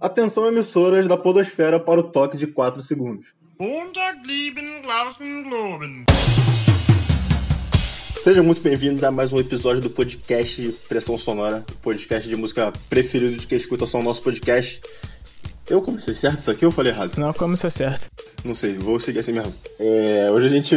Atenção emissoras da podosfera para o toque de 4 segundos. Sejam muito bem-vindos a mais um episódio do podcast Pressão Sonora, podcast de música preferido de quem escuta só o nosso podcast. Eu comecei certo isso aqui ou falei errado? Não, começou certo. Não sei, vou seguir assim mesmo. É, hoje a gente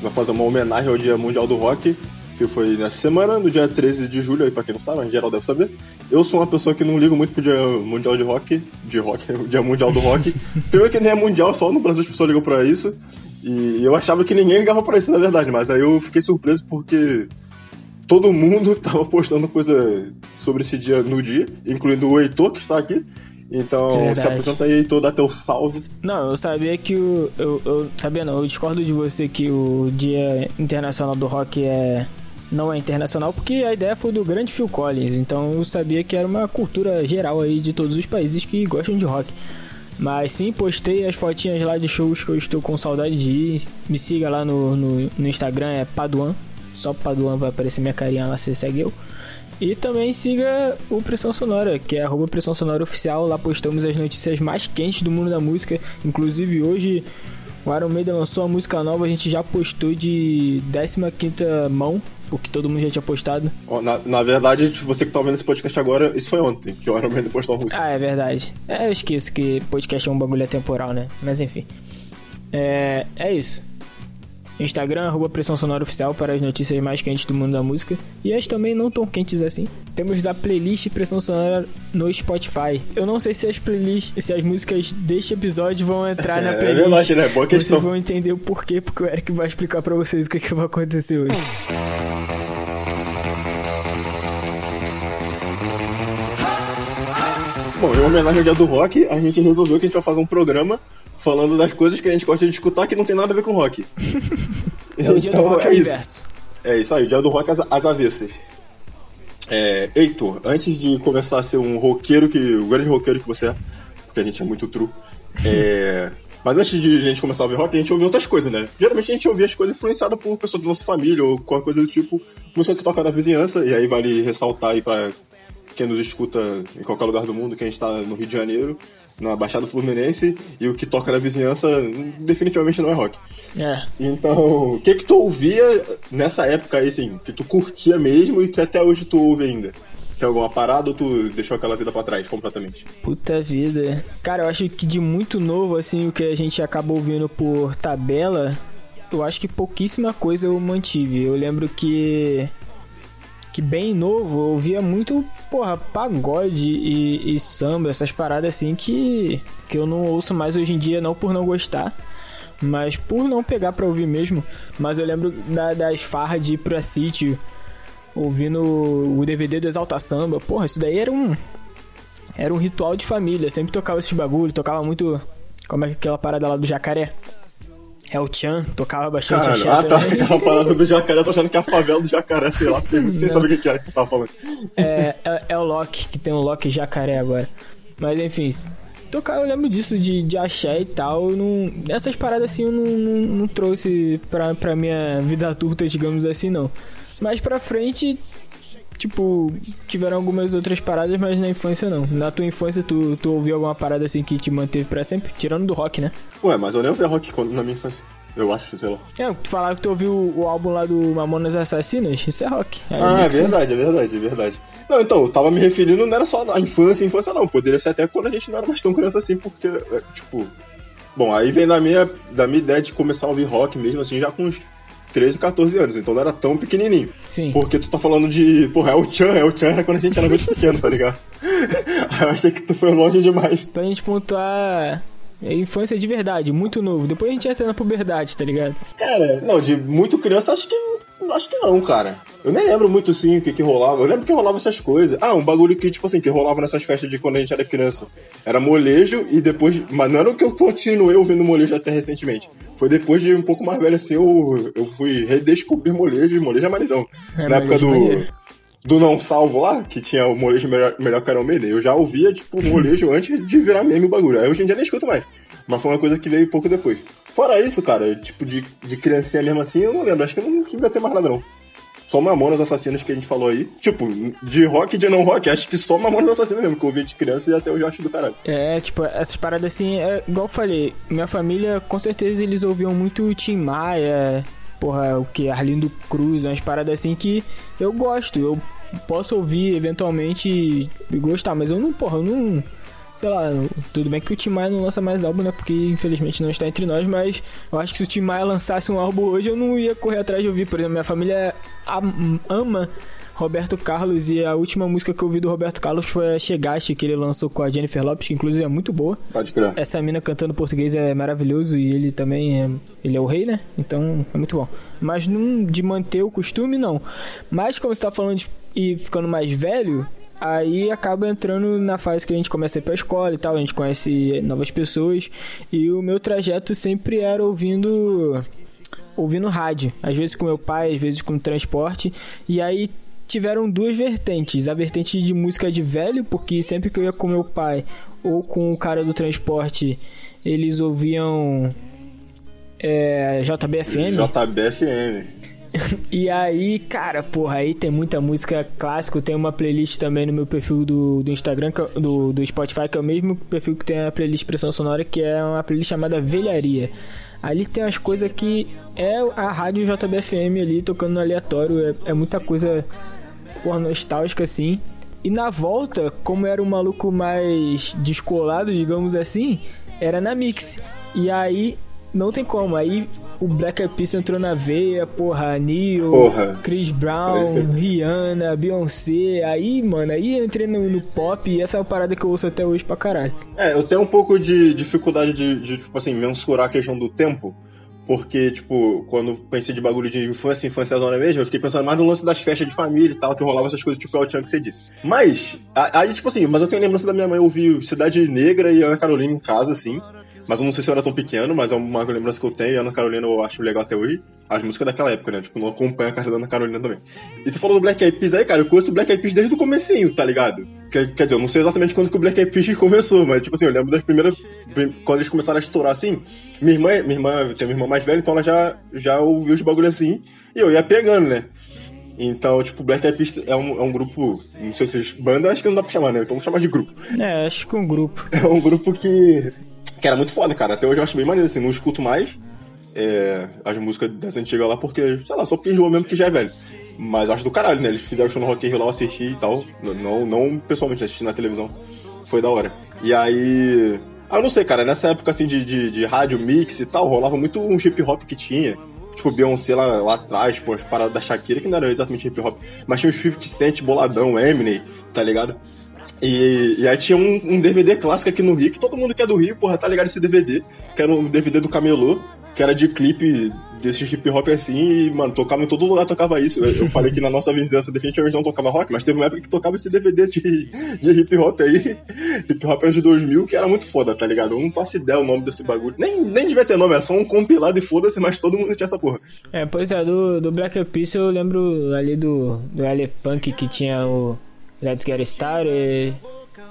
vai fazer uma homenagem ao Dia Mundial do Rock, que foi nessa semana, no dia 13 de julho, aí pra quem não sabe, em geral deve saber. Eu sou uma pessoa que não ligo muito pro Dia Mundial de Rock, de rock, o Dia Mundial do Rock. Primeiro que nem é mundial, só no Brasil as pessoas ligam pra isso. E eu achava que ninguém ligava pra isso, na verdade, mas aí eu fiquei surpreso porque todo mundo tava postando coisa sobre esse dia no dia, incluindo o Heitor, que está aqui. Então, Verdade. se apresenta aí, Heitor, dá teu salve. Não, eu sabia que o. Eu, eu sabia não, eu discordo de você que o Dia Internacional do Rock é. Não é internacional, porque a ideia foi do grande Phil Collins. Então eu sabia que era uma cultura geral aí de todos os países que gostam de rock. Mas sim, postei as fotinhas lá de shows que eu estou com saudade de ir. Me siga lá no, no, no Instagram, é Paduan. Só Paduan vai aparecer minha carinha lá, você segue eu. E também siga o Pressão Sonora, que é arroba Pressão Sonora Oficial. Lá postamos as notícias mais quentes do mundo da música. Inclusive hoje o Iron Maiden lançou uma música nova, a gente já postou de 15ª mão, porque todo mundo já tinha postado. Na, na verdade, você que tá ouvindo esse podcast agora, isso foi ontem, que o Iron Man postou a música. Ah, é verdade. É, eu esqueço que podcast é um bagulho atemporal, né? Mas enfim. É, é isso. Instagram, arroba Pressão Sonora Oficial para as notícias mais quentes do mundo da música. E as também não tão quentes assim. Temos a playlist Pressão Sonora no Spotify. Eu não sei se as playlists, se as músicas deste episódio vão entrar na É, playlist. é verdade, né? Boa questão. Vocês vão entender o porquê, porque o Eric vai explicar pra vocês o que, que vai acontecer hoje. Bom, em homenagem ao Dia do Rock, a gente resolveu que a gente vai fazer um programa falando das coisas que a gente gosta de escutar que não tem nada a ver com rock. É o dia do rock é isso. É isso aí, o Dia do Rock às, às avessas. É, Heitor, antes de começar a ser um roqueiro, que, o grande roqueiro que você é, porque a gente é muito true, é, mas antes de a gente começar a ouvir rock, a gente ouve outras coisas, né? Geralmente a gente ouvia as coisas influenciadas por pessoas da nossa família ou qualquer coisa do tipo, música que toca na vizinhança, e aí vale ressaltar aí pra quem nos escuta em qualquer lugar do mundo, que a gente tá no Rio de Janeiro, na Baixada Fluminense, e o que toca na vizinhança definitivamente não é rock. É. Então, o que que tu ouvia nessa época aí, assim, que tu curtia mesmo e que até hoje tu ouve ainda? Tem alguma parada ou tu deixou aquela vida pra trás completamente? Puta vida. Cara, eu acho que de muito novo, assim, o que a gente acaba ouvindo por tabela, eu acho que pouquíssima coisa eu mantive. Eu lembro que. Que bem novo, eu ouvia muito, porra, pagode e, e samba, essas paradas assim que, que eu não ouço mais hoje em dia, não por não gostar, mas por não pegar pra ouvir mesmo. Mas eu lembro da- das farras de ir pra sítio, ouvindo o DVD do Exalta Samba. Porra, isso daí era um, era um ritual de família, sempre tocava esses bagulho, tocava muito. Como é é aquela parada lá do jacaré? É o Chan, tocava bastante Cara, axé ah tá, também. aquela parada do jacaré, eu tô achando que é a favela do jacaré, sei lá, porque sem saber o que que era que tu tava falando. É, é, é o Loki, que tem um Loki jacaré agora. Mas enfim, tocar, eu lembro disso de, de axé e tal. eu Não, essas paradas assim eu não, não, não trouxe pra, pra minha vida adulta, digamos assim, não. Mais pra frente, tipo, tiveram algumas outras paradas, mas na infância não. Na tua infância, tu, tu ouviu alguma parada assim que te manteve pra sempre? Tirando do rock, né? Ué, mas eu nem ouvia rock quando- na minha infância. Eu acho, sei lá. É, tu falava que tu ouviu o álbum lá do Mamonas Assassinas, isso é rock. Aí Ah, é verdade, é verdade, é verdade. Não, então, eu tava me referindo, não era só a infância, infância não. Poderia ser até quando a gente não era mais tão criança assim, porque, é, tipo. Bom, aí vem da minha, da minha ideia de começar a ouvir rock mesmo, assim, já com uns 13, 14 anos, então não era tão pequenininho. Sim. Porque tu tá falando de. Porra, é o Chan, é o Chan era quando a gente era muito pequeno, tá ligado? Aí eu achei que tu foi longe demais. Pra gente pontuar é infância de verdade, muito novo. Depois a gente entra na puberdade, tá ligado? Cara, não, de muito criança, acho que. Acho que não, cara. Eu nem lembro muito assim o que, que rolava. Eu lembro que rolava essas coisas. Ah, um bagulho que, tipo assim, que rolava nessas festas de quando a gente era criança. Era molejo e depois. Mas não era que eu continuei ouvindo molejo até recentemente. Foi depois de um pouco mais velho assim, eu, eu fui redescobrir molejo e molejo é maneirão. É, Na época é do. maneiro. Do Não Salvo lá, que tinha o molejo melhor, melhor que Maiden, eu já ouvia, tipo, molejo antes de virar meme o bagulho. Aí hoje em dia nem escuto mais. Mas foi uma coisa que veio pouco depois. Fora isso, cara, tipo, de, de criancinha mesmo assim, eu não lembro. Acho que não devia ter mais nada, não. só Mamonas Assassinas que a gente falou aí. Tipo, de rock e de não rock, acho que só Mamonas Assassinas mesmo, que eu ouvi de criança e até hoje eu acho do caralho. É, tipo, essas paradas assim, é, igual eu falei, minha família, com certeza eles ouviam muito Tim Maia, porra, o que? Arlindo Cruz, umas paradas assim que eu gosto, eu posso ouvir eventualmente e gostar, mas eu não, porra, eu não sei lá, tudo bem que o Tim Maia não lança mais álbum, né? Porque infelizmente não está entre nós, mas eu acho que se o Tim Maia lançasse um álbum hoje, eu não ia correr atrás de ouvir. Por exemplo, minha família ama Roberto Carlos e a última música que eu ouvi do Roberto Carlos foi a Chegaste, que ele lançou com a Jennifer Lopes, que inclusive é muito boa. Pode crer. Essa mina cantando português é maravilhoso e ele também é, ele é o rei, né? Então é muito bom. Mas não de manter o costume, não. Mas como você tá falando de ir ficando mais velho, aí acaba entrando na fase que a gente começa a ir pra escola e tal, a gente conhece novas pessoas. E o meu trajeto sempre era ouvindo ouvindo rádio, às vezes com meu pai, às vezes com transporte. E aí tiveram duas vertentes. A vertente de música de velho, porque sempre que eu ia com meu pai ou com o cara do transporte, eles ouviam é, JBFM. JBFM. e aí, cara, porra, aí tem muita música clássica. Tem uma playlist também no meu perfil do, do Instagram, do, do Spotify, que é o mesmo perfil que tem a playlist Pressão Sonora, que é uma playlist chamada Velharia. Ali tem as coisas que é a rádio JBFM ali tocando no aleatório. É, é muita coisa, porra, nostálgica assim. E na volta, como era um maluco mais descolado, digamos assim, era na Mix. E aí não tem como. Aí o Black Eyed Peas entrou na veia, porra, Neil, porra. Chris Brown, Rihanna, Beyoncé. Aí, mano, aí eu entrei no, no, pop e essa é a parada que eu ouço até hoje pra caralho. É, eu tenho um pouco de dificuldade de, de tipo assim, mensurar a questão do tempo. Porque, tipo, quando pensei de bagulho de infância, infância zona mesmo, eu fiquei pensando mais no lance das festas de família e tal, que rolava essas coisas, tipo, é o que você disse. Mas, aí, tipo assim, mas eu tenho lembrança da minha mãe ouvir Cidade Negra e Ana Carolina em casa, assim. Mas eu não sei se eu era tão pequeno, mas é uma lembrança que eu tenho. E Ana Carolina eu acho legal até hoje. As músicas daquela época, né? Tipo, não acompanho a carreira da Ana Carolina também. E tu falou do Black Eyed Peas aí, cara. Eu conheço o Black Eyed Peas desde o comecinho, tá ligado? Quer, quer dizer, eu não sei exatamente quando que o Black Eyed Peas começou, mas, tipo assim, eu lembro das primeiras... Quando eles começaram a estourar, assim... Minha irmã, minha irmã tem uma irmã mais velha, então ela já, já ouviu os bagulho assim. E eu ia pegando, né? Então, tipo, Black Eyed Peas é um, é um grupo, não sei se banda, acho que não dá pra chamar, né? Então vamos chamar de grupo. É, acho que um grupo. É um grupo que que era muito foda, cara. Até hoje eu acho bem maneiro, assim, não escuto mais é, as músicas dessa antiga lá, porque, sei lá, só porque enjoou mesmo que já é velho. Mas acho do caralho, né? Eles fizeram show no Rock in Rio lá, eu assisti e tal. Não, não pessoalmente, assisti na televisão. Foi da hora. E aí... Ah, eu não sei, cara, nessa época, assim, de, de, de rádio mix e tal, rolava muito um hip hop que tinha. Tipo, Beyoncé lá, lá atrás, tipo, as paradas da Shakira, que não era exatamente hip hop. Mas tinha os 50 Cent, Boladão, Eminem, tá ligado? E, e aí tinha um, um, DVD clássico aqui no Rio, que todo mundo que é do Rio, porra, tá ligado esse DVD, que era um DVD do Camelô, que era de clipe desse hip hop assim, e, mano, tocava em todo lugar, tocava isso. Eu, eu falei que na nossa vizinhança definitivamente não tocava rock, mas teve uma época que tocava esse DVD de, de hip hop aí, hip hop anos de 2000, que era muito foda, tá ligado? Eu não faço ideia o nome desse bagulho. Nem, nem devia ter nome, era só um compilado e foda-se, mas todo mundo tinha essa porra. É, pois é, do, do Black Peace eu lembro ali do, do L Punk que tinha o. Let's Get Started.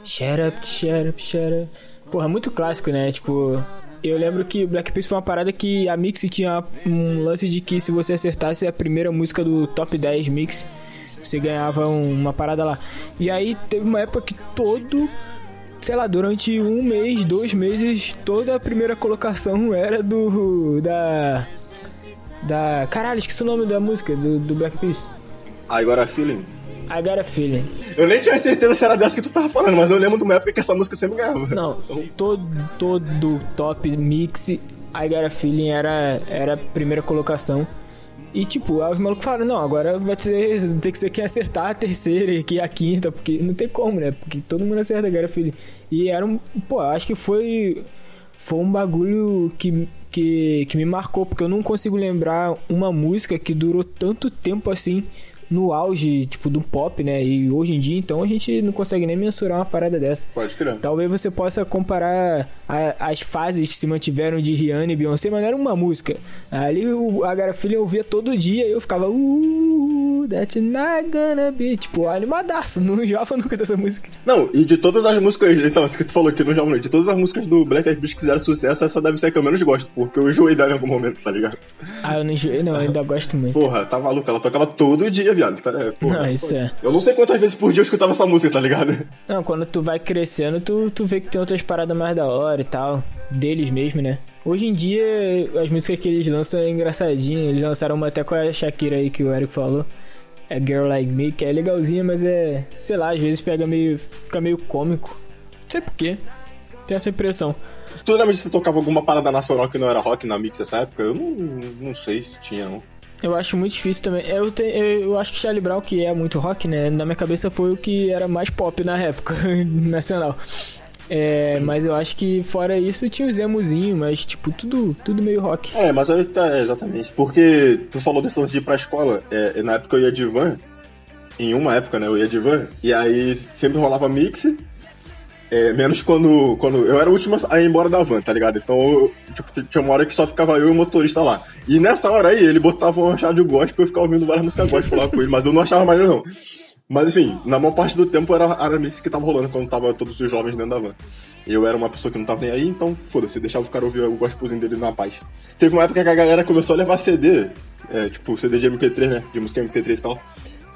Shut up, shut up, shut up. Porra, muito clássico, né? Tipo, eu lembro que Black Peace foi uma parada que a Mix tinha um lance de que se você acertasse a primeira música do top 10 Mix, você ganhava uma parada lá. E aí teve uma época que todo, sei lá, durante um mês, dois meses, toda a primeira colocação era do. da. da. Caralho, esqueci o nome da música do, do Black Peace. Agora Feeling. I Got a Feeling. Eu nem tinha certeza se era dessa que tu tava falando, mas eu lembro de uma época que essa música sempre ganhava. Não, todo, todo top mix, I Got a Feeling era, era a primeira colocação. E tipo, aí os malucos falaram, não, agora vai ter, ter que ser quem acertar a terceira e a quinta, porque não tem como, né? Porque todo mundo acerta a Feeling. E era um. Pô, acho que foi. Foi um bagulho que, que, que me marcou, porque eu não consigo lembrar uma música que durou tanto tempo assim no auge, tipo, do pop, né? E hoje em dia, então, a gente não consegue nem mensurar uma parada dessa. Pode crer. Talvez você possa comparar a, as fases que se mantiveram de Rihanna e Beyoncé, mas não era uma música. Ali o, a Garafilha eu ouvia todo dia e eu ficava... Uh, you that you're not gonna be. Tipo, animadaço, não enjoava nunca dessa música. Não, e de todas as músicas, então, isso que tu falou aqui no Jovem de todas as músicas do Black Eyed Peas que fizeram sucesso, essa deve ser a que eu menos gosto, porque eu enjoei dela em algum momento, tá ligado? Ah, eu não enjoei, não, eu ainda gosto muito. Porra, tá maluco, ela tocava todo dia, viado. Tá, é, porra, Não, isso é. Eu não sei quantas vezes por dia eu escutava essa música, tá ligado? Não, quando tu vai crescendo, tu, tu vê que tem outras paradas mais da hora e tal. Deles mesmo, né? Hoje em dia, as músicas que eles lançam é engraçadinha. Eles lançaram uma até com a Shakira aí que o Eric falou. É Girl Like Me, que é legalzinha, mas é. Sei lá, às vezes pega meio. fica meio cômico. Não sei porquê. Tem essa impressão. Tu lembra de você tocava alguma parada nacional que não era rock na mix nessa época? Eu não, não sei se tinha, não. Eu acho muito difícil também. Eu, te, eu, acho que Charlie Brown, que é muito rock, né? Na minha cabeça foi o que era mais pop na época nacional. É, mas eu acho que fora isso tinha o Zemuzinho, mas tipo, tudo, tudo meio rock. É, mas aí tá, é, exatamente. Porque tu falou desse lance de ir pra escola. É, na época eu ia de van. Em uma época, né? Eu ia de van. E aí sempre rolava mix. É, menos quando, quando. Eu era o último a ir embora da van, tá ligado? Então, eu, tipo, tinha uma hora que só ficava eu e o motorista lá. E nessa hora aí, ele botava um rádio gospel e eu ficava ouvindo várias músicas gospel lá com ele, mas eu não achava maneiro, não. Mas enfim, na maior parte do tempo era, era mix que tava rolando quando tava todos os jovens dentro da van. Eu era uma pessoa que não tava nem aí, então foda-se, deixava o cara ouvir o gospelzinho dele na paz. Teve uma época que a galera começou a levar CD, é, tipo CD de MP3, né? De música MP3 e tal.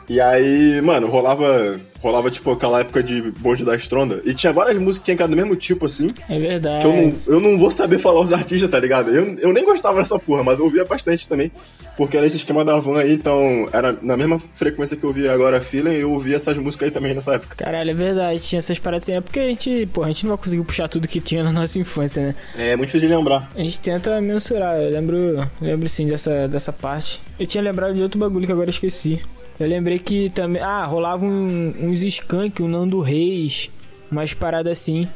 E aí, mano, rolava, rolava tipo aquela época de bonde da estronda. E tinha várias musiquinhas que eram do mesmo tipo, assim. É verdade. Que eu não, eu não vou saber falar os artistas, tá ligado? Eu, eu nem gostava dessa porra, mas eu ouvia bastante também. Porque era esse esquema da van aí, então era na mesma frequência que eu ouvia agora Feeling, eu ouvia essas músicas aí também nessa época. Caralho, é verdade, tinha essas paradas assim. É porque a gente, pô, a gente não vai conseguir puxar tudo que tinha na nossa infância, né? É muito difícil de lembrar. A gente tenta mensurar, eu lembro, lembro sim dessa, dessa parte. Eu tinha lembrado de outro bagulho que agora esqueci. Eu lembrei que também. Ah, rolava um, uns skunk, um Nando Reis, umas paradas assim.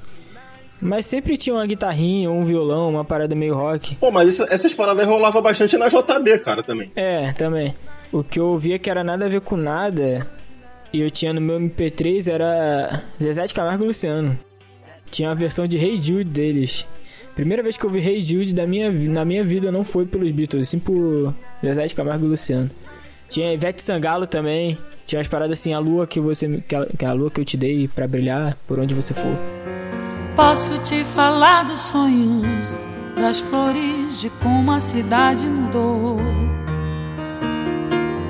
Mas sempre tinha uma guitarrinha, um violão, uma parada meio rock. Pô, mas isso, essas paradas rolava bastante na JB, cara, também. É, também. O que eu ouvia que era nada a ver com nada, e eu tinha no meu MP3 era Zezé de Camargo e Luciano. Tinha a versão de Hey Jude deles. Primeira vez que eu ouvi Hey Jude da minha, na minha vida não foi pelos Beatles, sim por Zezé de Camargo e Luciano. Tinha Ivete Sangalo também. Tinha umas paradas assim, a lua que você. Que a, lua que eu te dei para brilhar por onde você for. Posso te falar dos sonhos, das flores, de como a cidade mudou.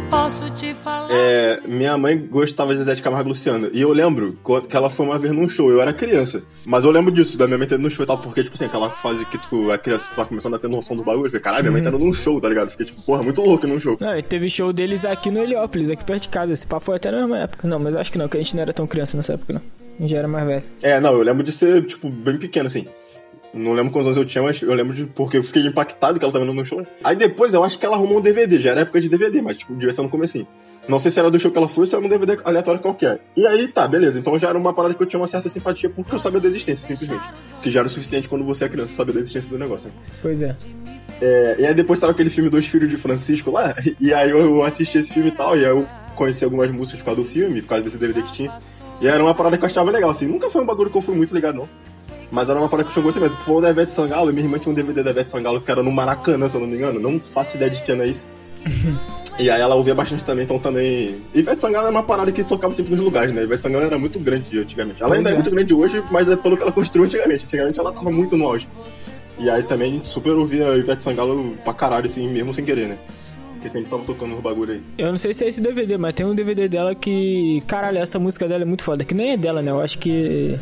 Posso te falar. É, minha mãe gostava de Zezé de Camargo Luciano. E eu lembro que ela foi uma vez num show. Eu era criança. Mas eu lembro disso, da minha mãe tendo no show e tal. Porque, tipo assim, aquela fase que tu, a criança tá começando a ter noção do bagulho. Eu falei, caralho, minha mãe tá num show, tá ligado? Fiquei, tipo, porra, muito louco num show. Não, e teve show deles aqui no Heliópolis, aqui perto de casa. Esse papo foi até na mesma época. Não, mas acho que não, que a gente não era tão criança nessa época, não. A gente já era mais velho. É, não, eu lembro de ser, tipo, bem pequeno, assim. Não lembro quantos anos eu tinha, mas eu lembro de. Porque eu fiquei impactado que ela tava indo no show. Aí depois eu acho que ela arrumou um DVD, já era época de DVD, mas, tipo, devia ser no comecinho. Não sei se era do show que ela foi ou se era um DVD aleatório qualquer. E aí, tá, beleza. Então já era uma parada que eu tinha uma certa simpatia porque eu sabia da existência, simplesmente. Que já era o suficiente quando você é criança saber da existência do negócio, né? Pois é. É, e aí depois saiu aquele filme Dois Filhos de Francisco lá, e aí eu assisti esse filme e tal, e aí eu conheci algumas músicas por causa do filme, por causa desse DVD que tinha. E era uma parada que eu achava legal, assim. Nunca foi um bagulho que eu fui muito ligado, não. Mas era uma parada que eu tinha gostamento. Tu falou da Ivete Sangalo, e minha irmã tinha um DVD da Ivete Sangalo que era no Maracanã, se eu não me engano. Não faço ideia de quem é isso. E aí ela ouvia bastante também, então também. Ivete Sangalo era uma parada que tocava sempre nos lugares, né? Ivete Sangalo era muito grande antigamente. Ela Pois ainda é. é. muito grande hoje, mas é pelo que ela construiu antigamente. Antigamente ela tava muito no auge. E aí também super ouvia Ivete Sangalo pra caralho, assim, mesmo sem querer, né? Porque sempre tava tocando no bagulho aí. Eu não sei se é esse DVD, mas tem um DVD dela que. Caralho, essa música dela é muito foda. Que nem é dela, né? Eu acho que.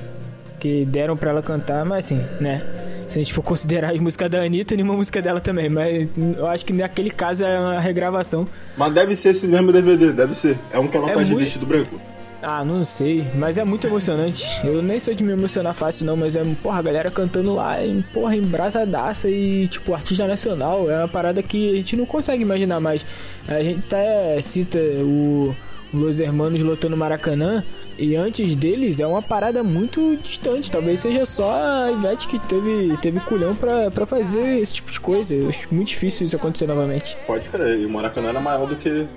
Que deram pra ela cantar, mas assim, né? Se a gente for considerar as músicas da Anitta, nenhuma música dela também. Mas eu acho que naquele caso é uma regravação. Mas deve ser esse mesmo DVD, deve ser. É um que ela É tá de muito- vestido branco. Ah, não sei, mas é muito emocionante. Eu nem sou de me emocionar fácil, não, mas é, porra, a galera cantando lá, em, porra, embrasadaça e, tipo, artista nacional. É uma parada que a gente não consegue imaginar mais. A gente até cita o Los Hermanos lotando Maracanã, e antes deles é uma parada muito distante. Talvez seja só a Ivete que teve, teve culhão pra, pra fazer esse tipo de coisa. Eu acho muito difícil isso acontecer novamente. Pode crer, e o Maracanã era maior do que.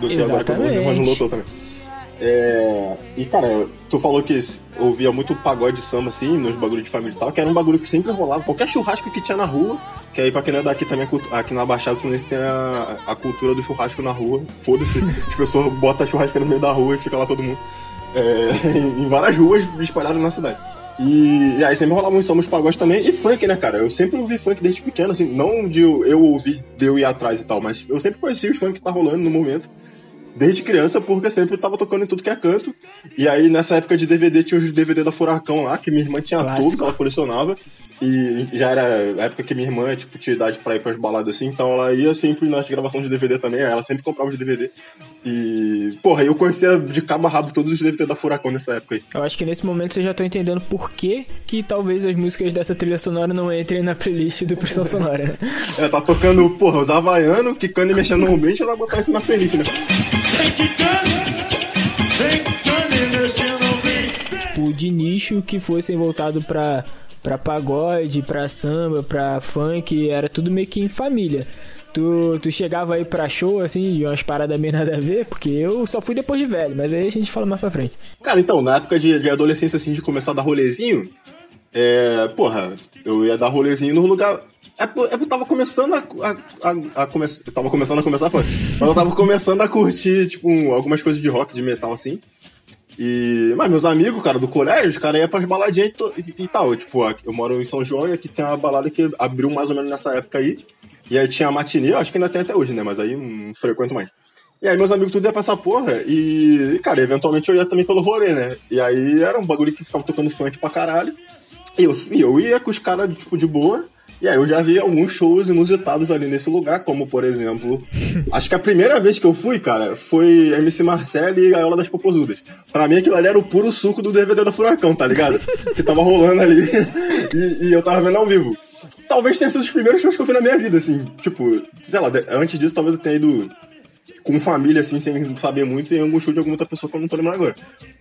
do que agora que o Los Exatamente. Hermanos lotou também. É... E, cara, tu falou que ouvia muito pagode de samba, assim, nos bagulhos de família e tal, que era um bagulho que sempre rolava. Qualquer churrasco que tinha na rua, que aí pra quem não é daqui também, aqui na Baixada Fluminense tem a, a cultura do churrasco na rua. Foda-se, as pessoas botam a churrasca no meio da rua e fica lá todo mundo. É... em várias ruas espalhadas na cidade. E, e, aí sempre rolava uns sambas pagode também, e funk, né, cara? Eu sempre ouvi funk desde pequeno, assim, não de eu, eu ouvir de eu ir atrás e tal, mas eu sempre conheci os funk que tá rolando no momento desde criança, porque sempre tava tocando em tudo que é canto. E aí, nessa época de DVD, tinha os DVD da Furacão lá, que minha irmã tinha tudo que ela colecionava. E já era a época que minha irmã, tipo, tinha idade pra ir pras baladas assim, então ela ia sempre nas gravações de DVD também, ela sempre comprava os DVD. E, porra, eu conhecia de cabo a rabo todos os DVD da Furacão nessa época aí. Eu acho que nesse momento você já tá entendendo por que que talvez as músicas dessa trilha sonora não entrem na playlist do Pressão Sonora, é, tá tocando, porra, os havaianos, quicando e mexendo no ambiente, ela vai botar isso na playlist, né? Tipo, de nicho que fossem voltado pra pra pagode, pra samba, pra funk, era tudo meio que em família. Tu, tu chegava aí pra show, assim, de umas paradas meio nada a ver, porque eu só fui depois de velho, mas aí a gente fala mais pra frente. Cara, então, na época de, de adolescência, assim, de começar a dar rolezinho, é, porra, eu ia dar rolezinho no lugar. É, é eu tava começando a, a, a, a começar. Tava começando a começar, foi. Mas eu tava começando a curtir, tipo, algumas coisas de rock, de metal, assim. E, mas meus amigos, cara, do colégio, os caras iam pras baladinhas e, e, e, tal. Tipo, eu moro em São João e aqui tem uma balada que abriu mais ou menos nessa época aí. E aí tinha a matinê, acho que ainda tem até hoje, né? Mas aí não frequento mais. E aí meus amigos tudo ia pra essa porra e, cara, eventualmente eu ia também pelo rolê, né? E aí era um bagulho que ficava tocando funk pra caralho. E eu, e eu ia com os caras, tipo, de boa. E aí eu já vi alguns shows inusitados ali nesse lugar, como por exemplo, acho que a primeira vez que eu fui, cara, foi MC Marcelo e Gaiola das Popozudas. Pra mim aquilo ali era o puro suco do DVD da Furacão, tá ligado? que tava rolando ali e, e eu tava vendo ao vivo. Talvez tenha sido os primeiros shows que eu fui na minha vida, assim. Tipo, sei lá, antes disso talvez eu tenha ido com família, assim, sem saber muito, em algum show de alguma outra pessoa que eu não tô lembrando agora.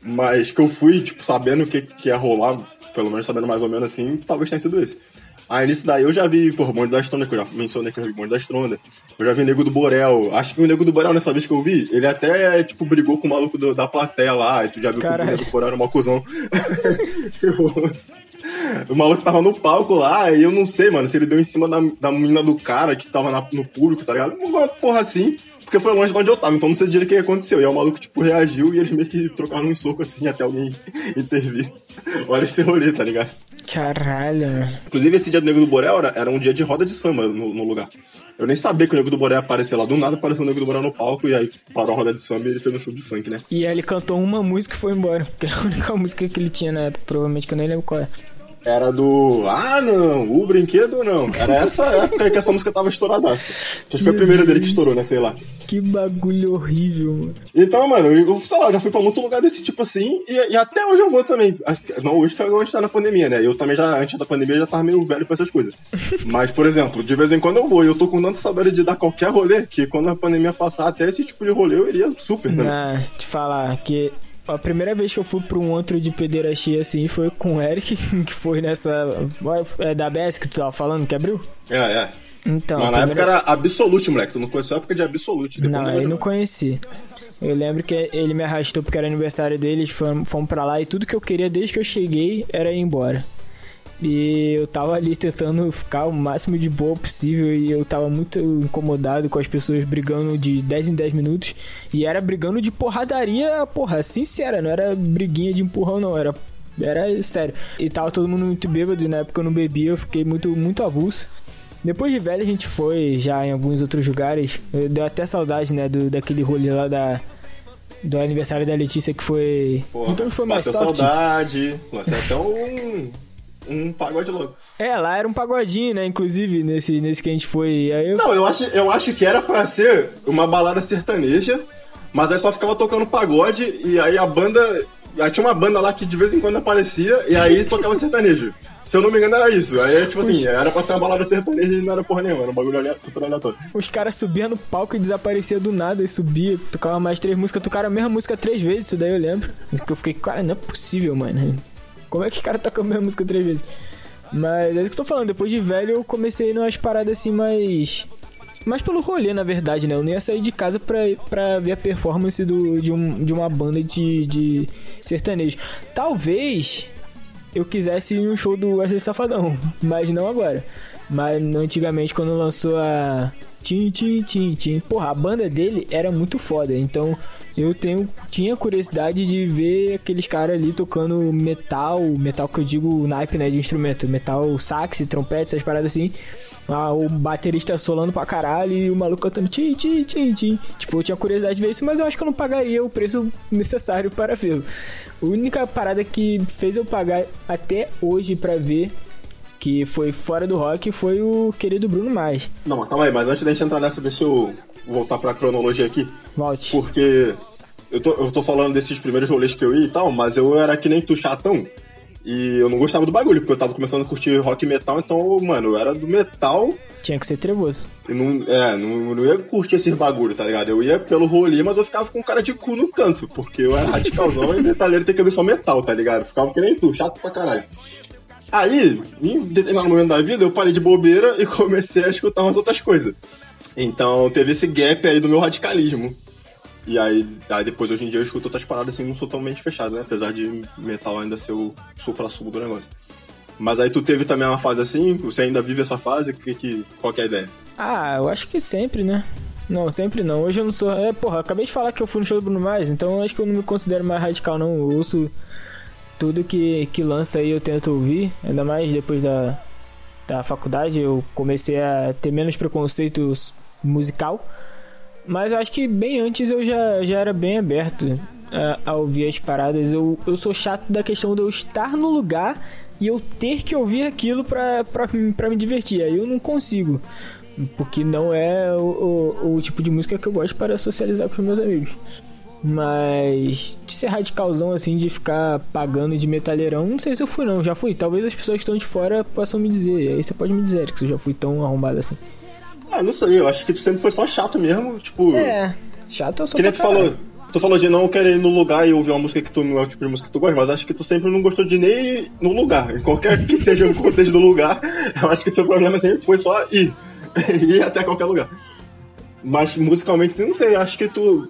Mas que eu fui, tipo, sabendo o que, que ia rolar, pelo menos sabendo mais ou menos assim, talvez tenha sido esse. Aí nisso daí eu já vi, pô, Bonde da Estronda, que eu já mencionei que eu já vi Bonde da Estronda. Eu já vi Nego do Borel. Acho que o Nego do Borel, nessa vez que eu vi, ele até, tipo, brigou com o maluco do, da plateia lá. E tu já viu Caralho. que o Nego do Borel era uma cuzão. o maluco tava no palco lá, e eu não sei, mano, se ele deu em cima da, da menina do cara que tava na, no público, tá ligado? Uma porra assim. Porque foi longe de onde eu tava, então não sei direito o que aconteceu. E aí o maluco, tipo, reagiu e eles meio que trocaram um soco assim até alguém intervir. Olha esse rolê, tá ligado? Caralho. Inclusive, esse dia do Nego do Borel era, era um dia de roda de samba no, no, lugar. Eu nem sabia que o Nego do Borel ia aparecer lá. Do nada apareceu o Nego do Borel no palco e aí parou a roda de samba e ele fez um show de funk, né? E aí ele cantou uma música e foi embora. Que é a única música que ele tinha na época, provavelmente que eu nem lembro qual é. Era do. Ah, não, o brinquedo não. Era essa época que essa música tava estouradaça. Acho que foi a primeira dele que estourou, né? Sei lá. Que bagulho horrível, mano. Então, mano, eu, sei lá, eu já fui pra muito lugar desse tipo assim. E, e até hoje eu vou também. Não hoje que agora a gente tá na pandemia, né? Eu também já, antes da pandemia, já tava meio velho pra essas coisas. Mas, por exemplo, de vez em quando eu vou e eu tô com tanta saudade de dar qualquer rolê que quando a pandemia passar, até esse tipo de rolê eu iria super, né? Ah, te falar que a primeira vez que eu fui pra um outro de pederastia assim foi com o Eric, que foi nessa. É da BS que tu tava falando, que abriu? É, é. Então. Mas na época era Absolute, moleque. Tu não conheceu a época de Absolute. Não, eu não conheci. Eu lembro que ele me arrastou porque era aniversário deles, fomos, fomos pra lá e tudo que eu queria desde que eu cheguei era ir embora. E eu tava ali tentando ficar o máximo de boa possível e eu tava muito incomodado com as pessoas brigando de 10 em 10 minutos. E era brigando de porradaria, porra, sincera, não era briguinha de empurrão, não, era. Era sério. E tava todo mundo muito bêbado e na época eu não bebia, eu fiquei muito, muito avulso. Depois de velho a gente foi já em alguns outros lugares. Deu até saudade, né, do, daquele rolê lá da, do aniversário da Letícia que foi. Porra, então foi mais bateu saudade. Você é até um um pagode louco. É, lá era um pagodinho, né? Inclusive, nesse, nesse que a gente foi. Eu... Não, eu acho, eu acho que era pra ser uma balada sertaneja, mas aí só ficava tocando pagode e aí a banda. Aí tinha uma banda lá que de vez em quando aparecia e aí tocava sertanejo. Se eu não me engano, era isso. Aí, tipo assim, era pra ser uma balada sertaneja e não era porra nenhuma, era um bagulho super aleatório. Os caras subiam no palco e desaparecia do nada, e subia, tocava mais três músicas, tocaram a mesma música três vezes, isso daí eu lembro. Eu fiquei, cara, não é possível, mano. Como é que os caras tocam a mesma música três vezes? Mas é o que eu tô falando, depois de velho eu comecei numas paradas assim mais. mais pelo rolê, na verdade, né? Eu não ia sair de casa pra, pra ver a performance do, de, um, de uma banda de, de sertanejo. Talvez eu quisesse ir no show do Wesley Safadão, mas não agora. Mas antigamente, quando lançou a. Tim, tim, tim, tim. Porra, a banda dele era muito foda. Então eu tenho, tinha curiosidade de ver aqueles caras ali tocando metal. Metal que eu digo naipe, né? De instrumento. Metal, sax, trompete, essas paradas assim. Ah, o baterista solando pra caralho e o maluco cantando tim, tim, tim, tim. Tipo, eu tinha curiosidade de ver isso, mas eu acho que eu não pagaria o preço necessário para vê-lo. A única parada que fez eu pagar até hoje para ver que foi fora do rock foi o querido Bruno Mars. Não, mas calma aí, mas antes da gente entrar nessa, deixa eu voltar pra cronologia aqui. Volte. Porque eu tô, eu tô falando desses primeiros rolês que eu ia e tal, mas eu era que nem tu chatão. E eu não gostava do bagulho, porque eu tava começando a curtir rock e metal, então, mano, eu era do metal. Tinha que ser trevoso. E não, é, não, não ia curtir esses bagulho, tá ligado? Eu ia pelo rolê, mas eu ficava com cara de cu no canto, porque eu era radicalzão e metaleiro tem que ver só metal, tá ligado? Ficava que nem tu, chato pra caralho. Aí, em determinado momento da vida, eu parei de bobeira e comecei a escutar umas outras coisas. Então teve esse gap aí do meu radicalismo. E aí, aí depois, hoje em dia, eu escuto outras paradas assim, não sou totalmente fechado, né? Apesar de metal ainda ser o supra-sumo do negócio. Mas aí tu teve também uma fase assim? Você ainda vive essa fase? Que, que, qual que é a ideia? Ah, eu acho que sempre, né? Não, sempre não. Hoje eu não sou. É, porra, acabei de falar que eu fui no show do Bruno Mars, então acho que eu não me considero mais radical, não. Eu ouço tudo que, que lança aí eu tento ouvir, ainda mais depois da, da faculdade eu comecei a ter menos preconceitos musical. Mas eu acho que bem antes eu já, já era bem aberto a, a, ouvir as paradas. Eu, eu sou chato da questão de eu estar no lugar e eu ter que ouvir aquilo pra, pra, pra me divertir. Aí eu não consigo. Porque não é o, o, o tipo de música que eu gosto para socializar com os meus amigos. Mas de ser radicalzão assim, de ficar pagando de metalheirão, não sei se eu fui não, já fui. Talvez as pessoas que estão de fora possam me dizer. Aí você pode me dizer que eu já fui tão arrombado assim. Ah, não sei, eu acho que tu sempre foi só chato mesmo, tipo. É, chato eu sou Que nem tu falou. Tu falou de não querer ir no lugar e ouvir uma música que tu não é o tipo de música que tu gosta, mas acho que tu sempre não gostou de nem ir no lugar. Em qualquer que seja o contexto do lugar, eu acho que teu problema sempre foi só ir. ir até qualquer lugar. Mas musicalmente, não sei, acho que tu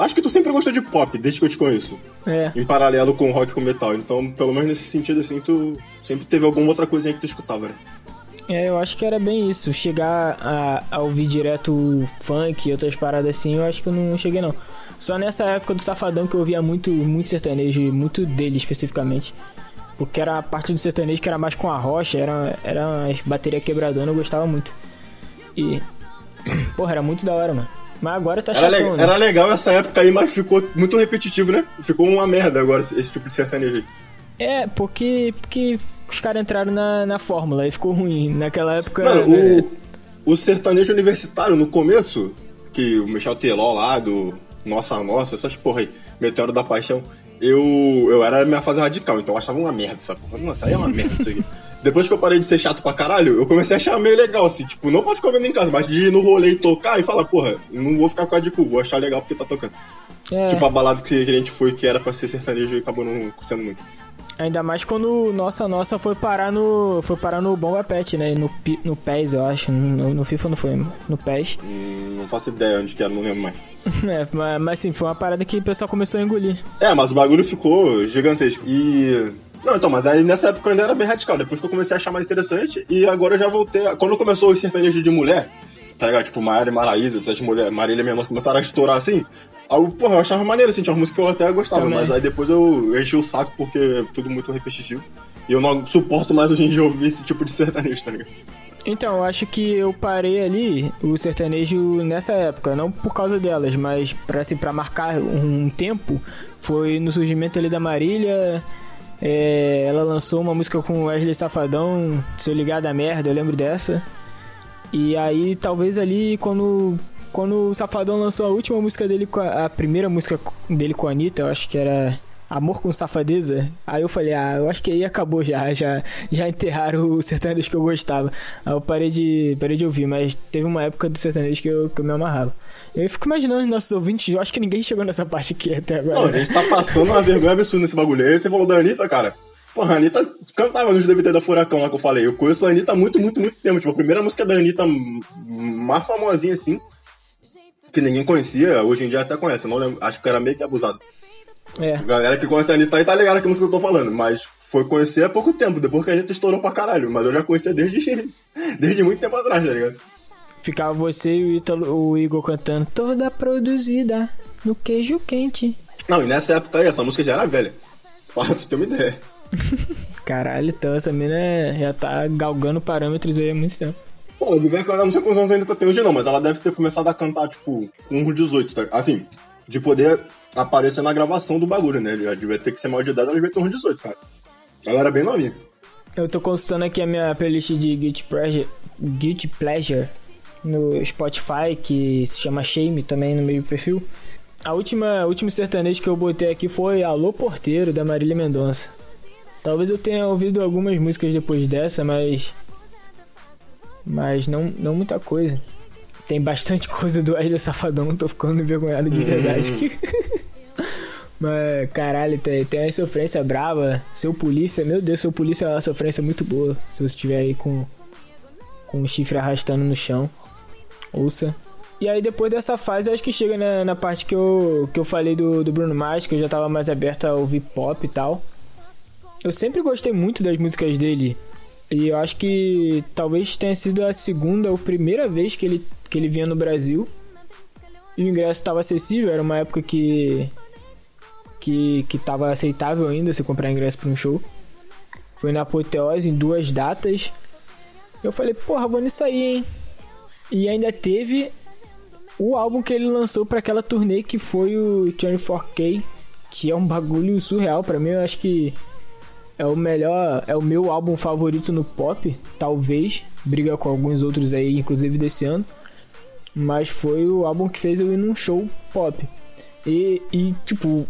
Acho que tu sempre gostou de pop, desde que eu te conheço. É. Em paralelo com rock e com metal. Então, pelo menos nesse sentido, assim, tu sempre teve alguma outra coisinha que tu escutava, né? É, eu acho que era bem isso. Chegar a, a ouvir direto funk e outras paradas assim, eu acho que eu não cheguei não. Só nessa época do Safadão que eu ouvia muito, muito sertanejo, muito dele especificamente. Porque era a parte do sertanejo que era mais com a rocha, era, era as baterias quebradona, eu gostava muito. E. Porra, era muito da hora, mano. Mas agora tá era, chatão, le né? era legal essa época aí, mas ficou muito repetitivo, né? Ficou uma merda agora esse, esse tipo de sertanejo aí. É, porque, porque os caras entraram na, na fórmula e ficou ruim. Naquela época. Mano, né? o, o sertanejo universitário no começo, que o Michel Teló lá, do Nossa Nossa, essas porra aí, Meteoro da Paixão, eu, eu era minha fase radical, então eu achava uma merda essa porra. Nossa, aí é uma merda isso aqui. Depois que eu parei de ser chato pra caralho, eu comecei a achar meio legal, assim, tipo, não pra ficar vendo em casa, mas de ir no rolê e tocar e falar, porra, não vou ficar com a de cu, vou achar legal porque tá tocando. É, Tipo a balada que a gente foi, que era pra ser sertanejo e acabou não sendo muito. Ainda mais quando Nossa Nossa foi parar no. Foi parar no Bomba Pet, né? No, no PES, eu acho. No, no FIFA não foi, no PES. Hum, não faço ideia onde que era, não lembro mais. É, mas, mas sim, foi uma parada que o pessoal começou a engolir. É, mas o bagulho ficou gigantesco. E. Não, então, mas aí nessa época eu ainda era bem radical. Depois que eu comecei a achar mais interessante, e agora eu já voltei. a- Quando começou o sertanejo de mulher, tá ligado? Tipo, Maiara e Maraísa, essas mulheres, Marília e minha irmã começaram a estourar assim. Eu, porra, eu achava maneiro, assim, tinha uma música que eu até gostava, Também. mas aí depois eu enchi o saco porque é tudo muito repetitivo. E eu não suporto mais hoje em dia ouvir esse tipo de sertanejo, tá ligado? Então, eu acho que eu parei ali o sertanejo nessa época, não por causa delas, mas pra, assim, pra marcar um tempo, foi no surgimento ali da Marília. é, ela lançou uma música com o Wesley Safadão, Se Eu Ligar da Merda, eu lembro dessa. E aí, talvez ali, quando, quando o Safadão lançou a última música dele, a, a primeira música dele com a Anitta, eu acho que era Amor com Safadeza. Aí eu falei, ah, eu acho que aí acabou já, já, já enterraram o sertanejo que eu gostava. Aí eu parei de, parei de ouvir, mas teve uma época do sertanejo que eu, que eu me amarrava. Eu fico imaginando os nossos ouvintes, eu acho que ninguém chegou nessa parte aqui até Não, a agora. gente tá passando uma vergonha absurda nesse bagulho. Aí você falou da Anitta, cara. Porra, a Anitta cantava nos DVD da Furacão lá que eu falei. Eu conheço a Anitta há muito, muito, muito tempo. Tipo, a primeira música da Anitta mais famosinha assim, que ninguém conhecia, hoje em dia até conhece, não lembro, acho que era meio que abusado. É. Galera que conhece a Anitta aí tá ligada que música eu tô falando, mas foi conhecer há pouco tempo, depois que a Anitta estourou pra caralho. Mas eu já conhecia desde, desde muito tempo atrás, tá ligado? Ficava você e o, Ítalo, o Igor cantando toda produzida no queijo quente. Não, e nessa época aí, essa música já era velha. Pra tu ter uma ideia. Caralho, então essa mina já tá galgando parâmetros aí há muito tempo. De ver que ela não sei quantos anos ainda tem hoje não, mas ela deve ter começado a cantar, tipo, com uns 18, tá? Assim, de poder aparecer na gravação do bagulho, né? Já devia ter que ser maior de idade, ela devia ter uns 18, cara. Ela era bem novinha. Eu tô consultando aqui a minha playlist de Guilty Pleasure, Guilty Pleasure no Spotify, que se chama Shame também no meio perfil. A última, último sertanejo que eu botei aqui foi Alô Porteiro, da Marília Mendonça. Talvez eu tenha ouvido algumas músicas depois dessa, mas. Mas não, não muita coisa. Tem bastante coisa do Wesley Safadão, tô ficando envergonhado de verdade. mas, caralho, tem, tem uma sofrência brava. Seu polícia, meu Deus, seu polícia é uma sofrência muito boa. Se você estiver aí com, com o chifre arrastando no chão. Ouça. E aí depois dessa fase, eu acho que chega na, na parte que eu, que eu falei do, do Bruno Mars, que eu já tava mais aberto a ouvir pop e tal. Eu sempre gostei muito das músicas dele. E eu acho que talvez tenha sido a segunda ou primeira vez que ele, que ele vinha no Brasil. E o ingresso estava acessível, era uma época que. que, que tava aceitável ainda se comprar ingresso para um show. Foi na Apoteose em duas datas. Eu falei, porra, vou nisso aí, hein? E ainda teve o álbum que ele lançou para aquela turnê que foi o 24K, que é um bagulho surreal para mim, eu acho que é o melhor, é o meu álbum favorito no pop, talvez, briga com alguns outros aí, inclusive desse ano, mas foi o álbum que fez eu ir num show pop. E, e tipo,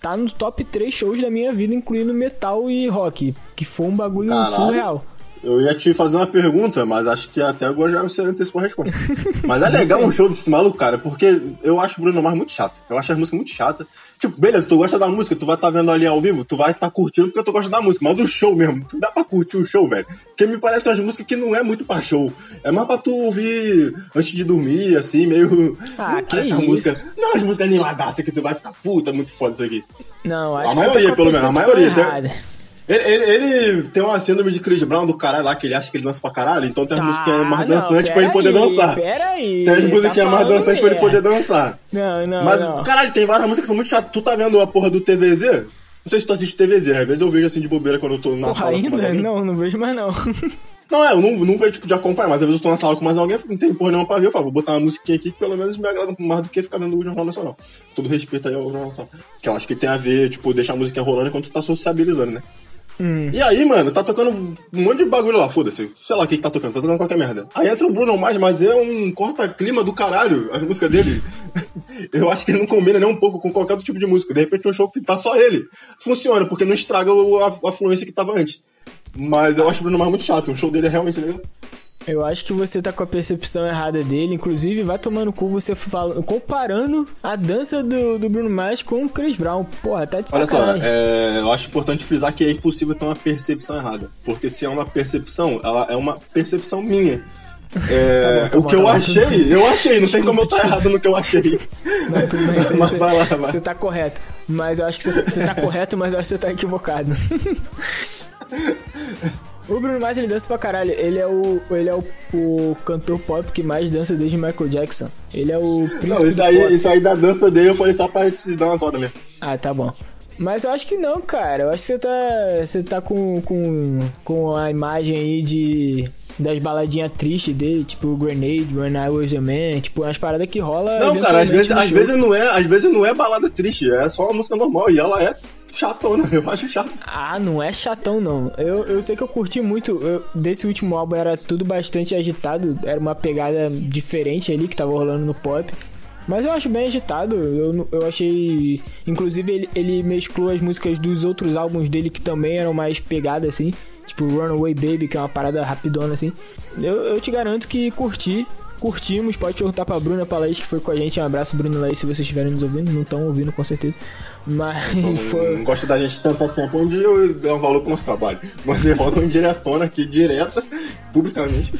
tá no top 3 shows da minha vida, incluindo metal e rock, que foi um bagulho Caralho. surreal. Eu ia te fazer uma pergunta, mas acho que até agora já você antecipou a resposta. Mas é legal um show desse maluco, cara, porque eu acho o Bruno Mars muito chato. Eu acho as músicas muito chatas. Tipo, beleza, tu gosta da música, tu vai estar tá vendo ali ao vivo, tu vai estar tá curtindo porque tu gosta da música. Mas o show mesmo, tu dá pra curtir o show, velho. Porque me parece umas músicas que não é muito pra show. É mais pra tu ouvir antes de dormir, assim, meio. Ah, que essa música. Não, as músicas animadaças que tu vai ficar puta, muito foda isso aqui. Não, acho a que maioria, tá pelo menos, a maioria. Tem... Ele, ele, ele, tem uma síndrome de Chris Brown do caralho lá, que ele acha que ele dança pra caralho, então tem as ah, músicas mais dançantes pra ele poder aí, dançar. Pera aí, tem as músicas tá mais dançantes pra ele poder dançar. Não, não, Mas, não. caralho, tem várias músicas que são muito chatas. Tu tá vendo a porra do TVZ? Não sei se tu assiste TVZ, às vezes eu vejo assim de bobeira quando eu tô na porra, sala ainda? Não, não vejo mais não. Não, é, eu não, não vejo tipo de acompanhar, mas às vezes eu tô na sala com mais alguém, não tem porra nenhuma pra ver, eu falo, vou botar uma musiquinha aqui que pelo menos me agrada mais do que ficar vendo o Jornal Nacional. Todo respeito aí ao Jornal Nacional. Que eu acho que tem a ver, tipo, deixar a música rolando enquanto tu tá sociabilizando, né? Hum. E aí, mano, tá tocando um monte de bagulho lá, foda-se. Sei lá o que, que tá tocando, tá tocando qualquer merda. Aí entra o Bruno Mars, mas é um corta-clima do caralho, as músicas dele. Eu acho que ele não combina nem um pouco com qualquer outro tipo de música. De repente, um show que tá só ele. Funciona, porque não estraga a, a fluência que tava antes. Mas eu acho o Bruno Mars muito chato. O show dele é realmente legal. Eu acho que você tá com a percepção errada dele. Inclusive, vai tomando cu você fala, comparando a dança do, do Bruno Mars com o Chris Brown. Porra, tá de Olha só, é, eu acho importante frisar que é impossível ter uma percepção errada. Porque se é uma percepção, ela é uma percepção minha. É, Tá bom, tá o bom, que tá eu bom. achei, eu achei, não tem como eu estar errado no que eu achei. Não, tudo bem, você- Mas você- vai lá, vai. Você tá correto. Mas eu acho que você, você tá correto, mas eu acho que você tá equivocado. O Bruno Mars ele dança pra caralho. Ele é o ele é o, o cantor pop que mais dança desde Michael Jackson. Ele é o Não, isso aí, isso aí da dança dele eu falei só pra te dar uma soda mesmo. Ah, tá bom. Mas eu acho que não, cara. Eu acho que você tá você tá com com, com a imagem aí de das baladinhas tristes dele, tipo Grenade, When I Was a Man, tipo umas paradas que rola Não, cara, às vezes, às vezes não é, às vezes não é balada triste, é só uma música normal e ela é chatona, eu acho chato. Ah, não é chatão não. Eu, eu sei que eu curti muito. eu- desse último álbum era tudo bastante agitado. Era uma pegada diferente ali que tava rolando no pop. Mas eu acho bem agitado. Eu, eu achei. Inclusive, ele, ele mesclou as músicas dos outros álbuns dele que também eram mais pegadas assim. Tipo Runaway Baby, que é uma parada rapidona assim. Eu, eu te garanto que curti. Curtimos. Pode perguntar pra Bruna, pra Laís, que foi com a gente. Um abraço, Bruna e Laís, se vocês estiverem nos ouvindo. Não estão ouvindo, com certeza. Mas foi... Não gosta da gente tanto assim, um dia eu dei um valor pro nosso trabalho. Mas levando uma diretona aqui, direta, publicamente.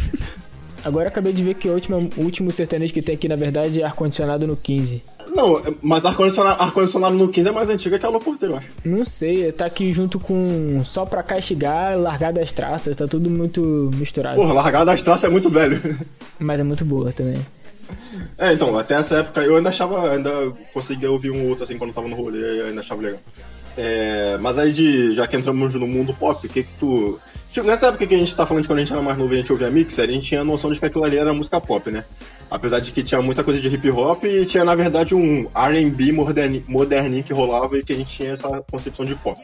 Agora acabei de ver que o último, o último sertanejo que tem aqui, na verdade, é ar-condicionado no 15. Não, mas ar-condicionado ar no 15 é mais antiga que a Alô Porteiro, eu acho. Não sei, tá aqui junto com Só Pra Castigar, Largada das Traças, tá tudo muito misturado. Porra, Largada das Traças é muito velho. Mas é muito boa também. É, então, até essa época eu ainda achava, ainda conseguia ouvir um outro assim quando eu tava no rolê, ainda achava legal. É, mas aí de, já que entramos no mundo pop, o que que tu... Tipo, nessa época que a gente tá falando de quando a gente era mais novo e a gente ouvia mixer, a gente tinha a noção de que aquilo ali era música pop, né? Apesar de que tinha muita coisa de hip hop e tinha, na verdade, um R&B moderni, moderninho que rolava e que a gente tinha essa concepção de pop.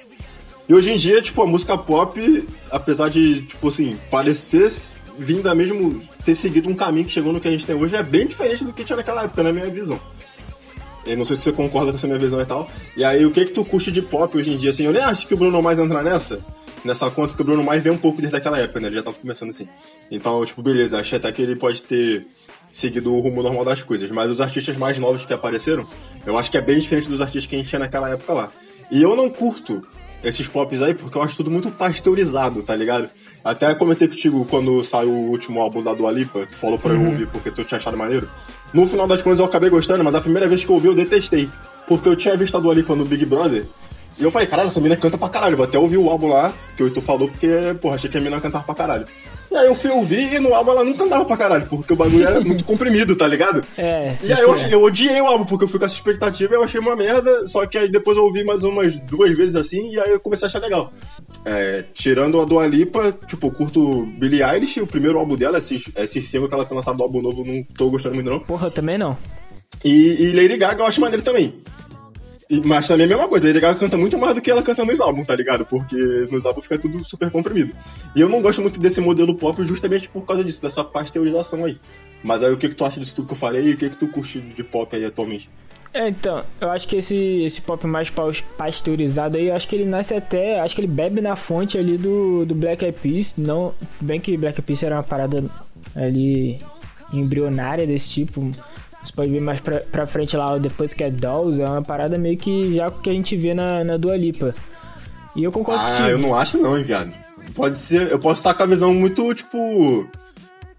E hoje em dia, tipo, a música pop, apesar de, tipo assim, parecer vinda mesmo ter seguido um caminho que chegou no que a gente tem hoje, é bem diferente do que tinha naquela época, na minha visão. Eu não sei se você concorda com essa minha visão e tal. E aí, o que que tu curte de pop hoje em dia? Assim, eu nem acho que o Bruno mais entra nessa, nessa conta, que o Bruno mais vem um pouco desde aquela época, né? Ele já tava começando assim. Então, tipo, beleza, achei até que ele pode ter seguido o rumo normal das coisas. Mas os artistas mais novos que apareceram, eu acho que é bem diferente dos artistas que a gente tinha naquela época lá. E eu não curto esses pops aí porque eu acho tudo muito pasteurizado, tá ligado? Até comentei contigo quando saiu o último álbum da Dua Lipa, tu falou pra eu ouvir porque tu tinha achado maneiro. No final das contas eu acabei gostando, mas a primeira vez que eu ouvi eu detestei. Porque eu tinha visto a Dua Lipa no Big Brother e eu falei, caralho, essa mina canta pra caralho. Vou até ouvir o álbum lá, que o Tu falou, porque, porra, achei que a mina cantava pra caralho. E aí eu fui ouvir e no álbum ela não cantava pra caralho, porque o bagulho era muito comprimido, tá ligado? É, E aí eu, é. eu odiei o álbum, porque eu fui com essa expectativa e eu achei uma merda, só que aí depois eu ouvi mais umas duas vezes assim, e aí eu comecei a achar legal. É, tirando a Dua Lipa, tipo, eu curto Billie Eilish, o primeiro álbum dela, esse, esse single que ela tem lançado do álbum novo, não tô gostando muito não. Porra, também não. E, e Lady Gaga eu acho maneiro também. E- mas também é a mesma coisa, Lady Gaga canta muito mais do que ela canta nos álbuns, tá ligado? Porque nos álbuns fica tudo super comprimido. E eu não gosto muito desse modelo pop justamente por causa disso, dessa pasteurização aí. Mas aí o que, que tu acha disso tudo que eu falei e o que, que tu curte de pop aí atualmente? É, então, eu acho que esse, esse pop mais pasteurizado aí, acho que ele nasce até. Acho que ele bebe na fonte ali do, do Black Eyed Peas. Não, bem que Black Eyed Peas era uma parada ali embrionária desse tipo. Você pode ver mais pra, pra frente lá, depois que é Dolls, é uma parada meio que já que a gente vê na, na Dua Lipa. E eu concordo Ah, contigo. eu não acho não, hein, viado. Pode ser, eu posso estar com a visão muito, tipo...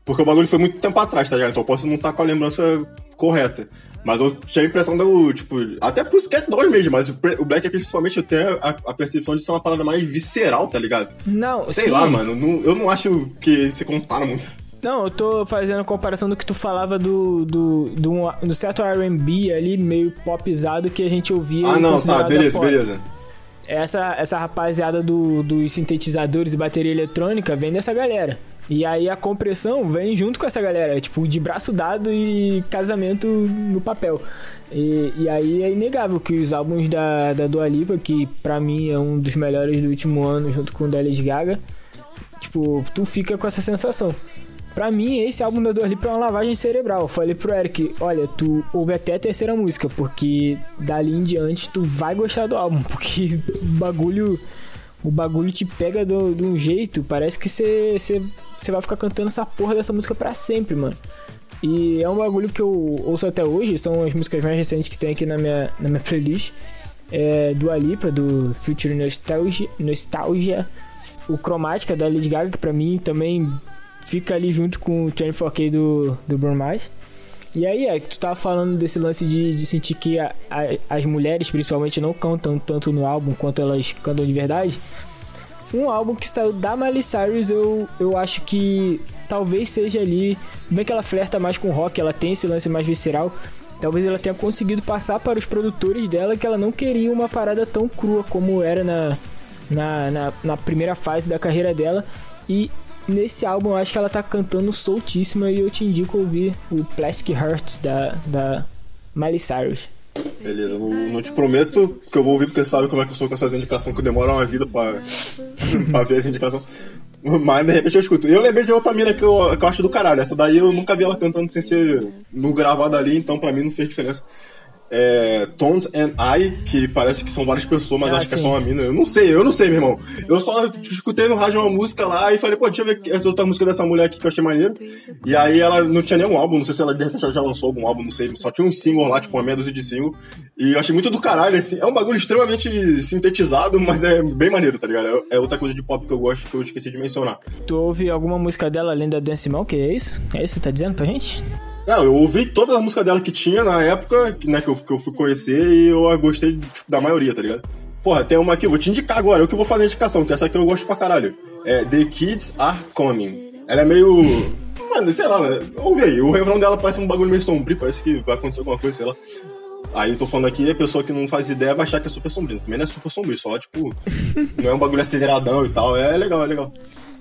Porque o bagulho foi muito tempo atrás, tá ligado? Então eu posso não estar com a lembrança correta. Mas eu tinha a impressão do, tipo, até pro Skate 2 mesmo, mas o Black Eyed Peas, principalmente eu tenho a, a percepção de ser uma parada mais visceral, tá ligado? Não, Sei sim. lá, mano, não- eu não acho que se compara muito. Não, eu tô fazendo a comparação do que tu falava do, do, do, um- do certo R&B ali, meio popizado que a gente ouvia. Ah, não, tá, beleza, beleza. Essa, essa rapaziada do, dos sintetizadores e bateria eletrônica vem dessa galera. E aí a compressão vem junto com essa galera, tipo, de braço dado e casamento no papel. E, e aí é inegável que os álbuns da, da Dua Lipa, que pra mim é um dos melhores do último ano, junto com o da Lady Gaga, tipo, tu fica com essa sensação. Pra mim, esse álbum da Dua Lipa é uma lavagem cerebral. Eu falei pro Eric, olha, tu ouve até a terceira música, porque dali em diante tu vai gostar do álbum, porque o bagulho o bagulho te pega de um jeito, parece que você vai ficar cantando essa porra dessa música pra sempre, mano. E é um bagulho que eu ouço até hoje, são as músicas mais recentes que tem aqui na minha, na minha playlist. É do Alipa, do Future Nostalgia, Nostalgia. O Cromática da Lady Gaga, que pra mim também fica ali junto com o 24K do, do Bruno. E aí, é, tu tava falando desse lance de, de sentir que a- a- as mulheres, principalmente, não cantam tanto no álbum quanto elas cantam de verdade. Um álbum que saiu da Miley Cyrus, eu, eu acho que talvez seja ali. Bem que ela flerta mais com rock, ela tem esse lance mais visceral. Talvez ela tenha conseguido passar para os produtores dela que ela não queria uma parada tão crua como era na, na, na, na primeira fase da carreira dela. E nesse álbum eu acho que ela tá cantando soltíssima e eu te indico ouvir o Plastic Hearts da, da Miley Cyrus. Beleza, não, não te prometo que eu vou ouvir, porque sabe como é que eu sou com essas indicações, que demora uma vida pra, pra ver essa indicação. Mas de repente eu escuto. E eu lembrei de outra mina que eu, que eu acho do caralho. Essa daí eu nunca vi ela cantando sem ser no gravado ali, então pra mim não fez diferença. É, Tones and I, que parece que são várias pessoas, mas Ah, acho que é sim. só uma mina. Eu não sei, eu não sei, meu irmão. Eu só escutei no rádio uma música lá e falei, pô, deixa eu ver essa outra música dessa mulher aqui que eu achei maneiro. E aí ela não tinha nenhum álbum, não sei se ela de repente ela já lançou algum álbum, não sei, só tinha um single lá, tipo uma meia dúzia de single. E eu achei muito do caralho, assim. É um bagulho extremamente sintetizado, mas é bem maneiro, tá ligado? É- É outra coisa de pop que eu gosto que eu esqueci de mencionar. Tu ouve alguma música dela além da Dance que é isso? É isso que você tá dizendo pra gente? Não, eu ouvi toda a música dela que tinha na época, né, que eu, que eu fui conhecer e eu gostei tipo, da maioria, tá ligado? Porra, tem uma aqui, eu vou te indicar agora, eu que vou fazer a indicação, que essa aqui eu gosto pra caralho. É The Kids Are Coming. Ela é meio. Mano, sei lá, né? ouve aí, o refrão dela parece um bagulho meio sombrio, parece que vai acontecer alguma coisa, sei lá. Aí tô falando aqui, a pessoa que não faz ideia vai achar que é super sombrio. Também não é super sombrio, só tipo. não é um bagulho aceleradão e tal. É legal, é legal.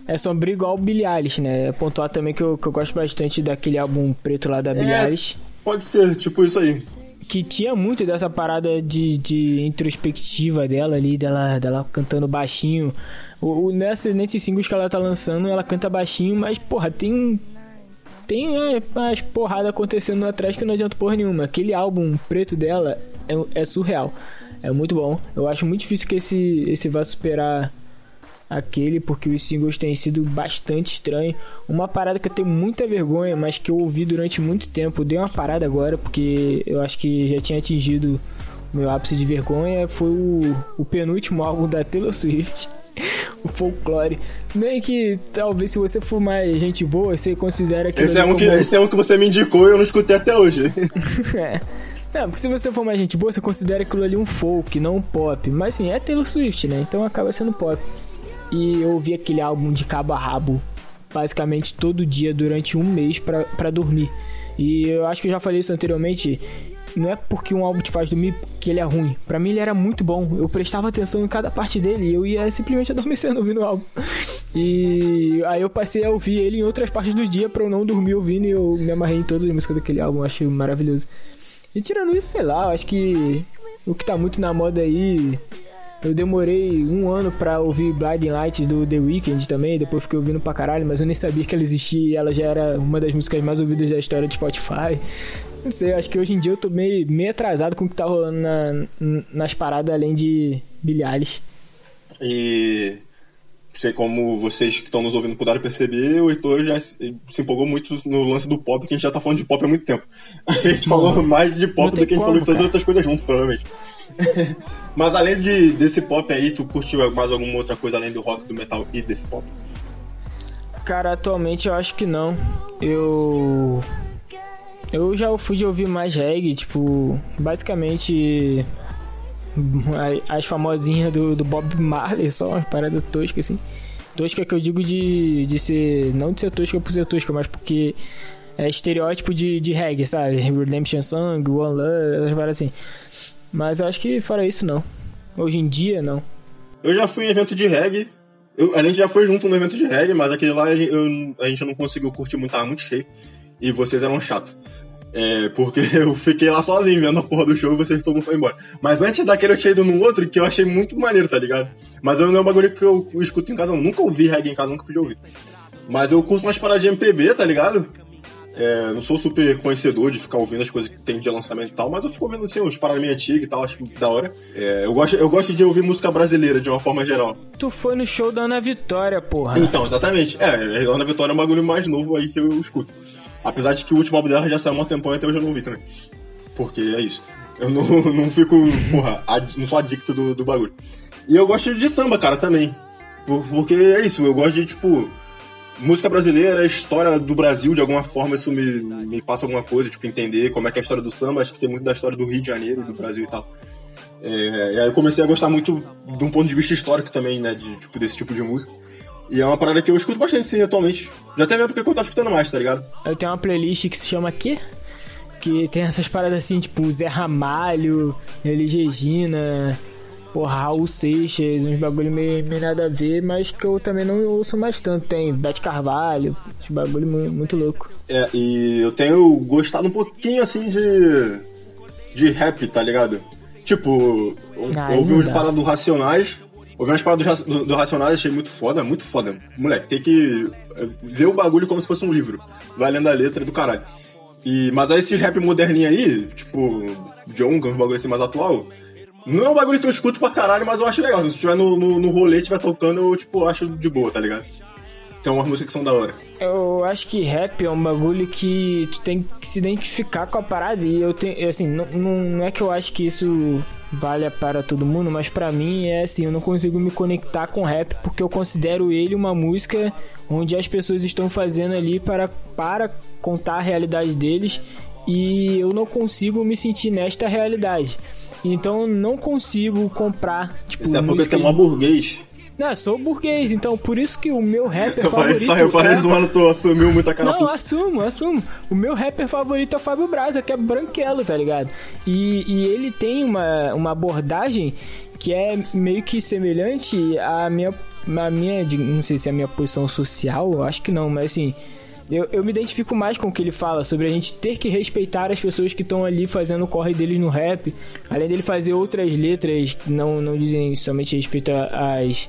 É sombrio igual o Billie Eilish, né? É Pontuar também que eu, que eu gosto bastante daquele álbum preto lá da Billie É. Eilish. Pode ser, tipo isso aí. Que tinha muito dessa parada de, de introspectiva dela ali, dela, dela cantando baixinho. O, o, nessa, nesses singles que ela tá lançando, ela canta baixinho, mas, porra, tem um. Tem é, umas porradas acontecendo atrás que não adianta porra nenhuma. Aquele álbum preto dela é, é surreal. É muito bom. Eu acho muito difícil que esse, esse vá superar aquele, porque os singles têm sido bastante estranhos. Uma parada que eu tenho muita vergonha, mas que eu ouvi durante muito tempo. Dei uma parada agora, porque eu acho que já tinha atingido o meu ápice de vergonha. Foi o, o penúltimo álbum da Taylor Swift. O folclore. Bem que talvez se você for mais gente boa, você considera que. Esse é, um que, esse é um que você me indicou e eu não escutei até hoje. é. É, porque se você for mais gente boa, você considera aquilo ali um folk, não um pop. Mas assim, é Taylor Swift, né? Então acaba sendo pop. E eu ouvi aquele álbum de cabo a rabo, basicamente todo dia durante um mês pra dormir. E eu acho que eu já falei isso anteriormente. Não é porque um álbum te faz dormir que ele é ruim. Pra mim ele era muito bom. Eu prestava atenção em cada parte dele e eu ia simplesmente adormecendo ouvindo o álbum. E aí eu passei a ouvir ele em outras partes do dia pra eu não dormir ouvindo e eu me amarrei em todas as músicas daquele álbum. Achei maravilhoso. E tirando isso, sei lá, acho que o que tá muito na moda aí. Eu demorei um ano pra ouvir Blinding Lights do The Weeknd também, depois fiquei ouvindo pra caralho, mas eu nem sabia que ela existia e ela já era uma das músicas mais ouvidas da história do Spotify. Não sei, acho que hoje em dia eu tô meio, meio atrasado com o que tá rolando na- nas paradas além de Eilish. E sei como vocês que estão nos ouvindo puderam perceber, o Heitor já se empolgou muito no lance do pop, que a gente já tá falando de pop há muito tempo. A gente falou mais de pop do que a gente como, falou de todas as outras coisas junto, provavelmente. Mas além de, desse pop aí, tu curte mais alguma outra coisa além do rock, do metal e desse pop? Cara, atualmente eu acho que não. Eu. Eu já fui de ouvir mais reggae, tipo, basicamente. As famosinhas do, do Bob Marley, só uma parada tosca assim. Tosca que eu digo de, de ser. Não de ser tosca por ser tosca, mas porque é estereótipo de, de reggae, sabe? Redemption Song, One Love, essas paradas assim. Mas acho que fora isso, não. Hoje em dia, não. Eu já fui em evento de reggae. Eu- a gente já foi junto no evento de reggae, mas aquele lá eu- a gente não conseguiu curtir muito, tava muito cheio. E vocês eram chato. É, porque eu fiquei lá sozinho vendo a porra do show e vocês todo mundo foi embora. Mas antes daquele eu tinha ido num outro que eu achei muito maneiro, tá ligado? Mas eu não é um bagulho que eu, eu escuto em casa, eu nunca ouvi reggae em casa, nunca fui ouvir. Mas eu curto umas paradas de MPB, tá ligado? É, não sou super conhecedor de ficar ouvindo as coisas que tem de lançamento e tal, mas eu fico ouvindo assim, uns paradas meio antigas e tal, acho da hora. É, eu, gosto, eu gosto de ouvir música brasileira de uma forma geral. Tu foi no show da Ana Vitória, porra. Então, exatamente. É, a Ana Vitória é um bagulho mais novo aí que eu escuto. Apesar de que o último álbum dela já saiu há um tempão e até hoje eu não ouvi também. Porque é isso. Eu não, não fico, porra, ad- não sou adicto do, do bagulho. E eu gosto de samba, cara, também. Por- Porque é isso, eu gosto de, tipo, música brasileira, história do Brasil, de alguma forma isso me, me passa alguma coisa, tipo, entender como é que é a história do samba, acho que tem muito da história do Rio de Janeiro, do Brasil e tal. É, e aí eu comecei a gostar muito de um ponto de vista histórico também, né, de, tipo, desse tipo de música. E é uma parada que eu escuto bastante, sim, atualmente. Já até mesmo porque eu tô escutando mais, tá ligado? Eu tenho uma playlist que se chama Quê? Que tem essas paradas assim, tipo Zé Ramalho, Elis Regina, porra, Raul Seixas, uns bagulho meio, meio nada a ver, mas que eu também não ouço mais tanto. Tem Beth Carvalho, esse bagulho mu- muito louco. É, e eu tenho gostado um pouquinho, assim, de... de rap, tá ligado? Tipo, Ah, ouvi uns paradas do Racionais, ouvi umas paradas do, Ra- do, do Racionais, achei muito foda, muito foda. Moleque, tem que é, ver o bagulho como se fosse um livro. Vai lendo a letra do caralho. E, mas aí esses rap moderninho aí, tipo, John, que é um bagulho assim mais atual. Não é um bagulho que eu escuto pra caralho, mas eu acho legal. Se estiver no, no, no rolê, estiver tocando, eu, tipo, acho de boa, tá ligado? Tem umas músicas que são da hora. Eu acho que rap é um bagulho que tu tem que se identificar com a parada. E eu tenho, assim, não, não, é que eu acho que isso valha para todo mundo, mas para mim é assim, eu não consigo me conectar com rap porque eu considero ele uma música onde as pessoas estão fazendo ali para, para contar a realidade deles e eu não consigo me sentir nesta realidade. Então eu não consigo comprar, tipo, Isso é porque música tem um burguês. Não, sou burguês, então por isso que o meu rapper Eu favorito. só, eu falei é- zoando, tu assumiu muita cara Não, assumo, assumo. O meu rapper favorito é o Fábio Braza, que é branquelo, tá ligado? E, e ele tem uma, uma abordagem que é meio que semelhante à minha, à minha. Não sei se é a minha posição social, acho que não, mas assim. Eu, eu me identifico mais com o que ele fala sobre a gente ter que respeitar as pessoas que estão ali fazendo o corre deles no rap. Além dele fazer outras letras que não, não dizem somente respeito às,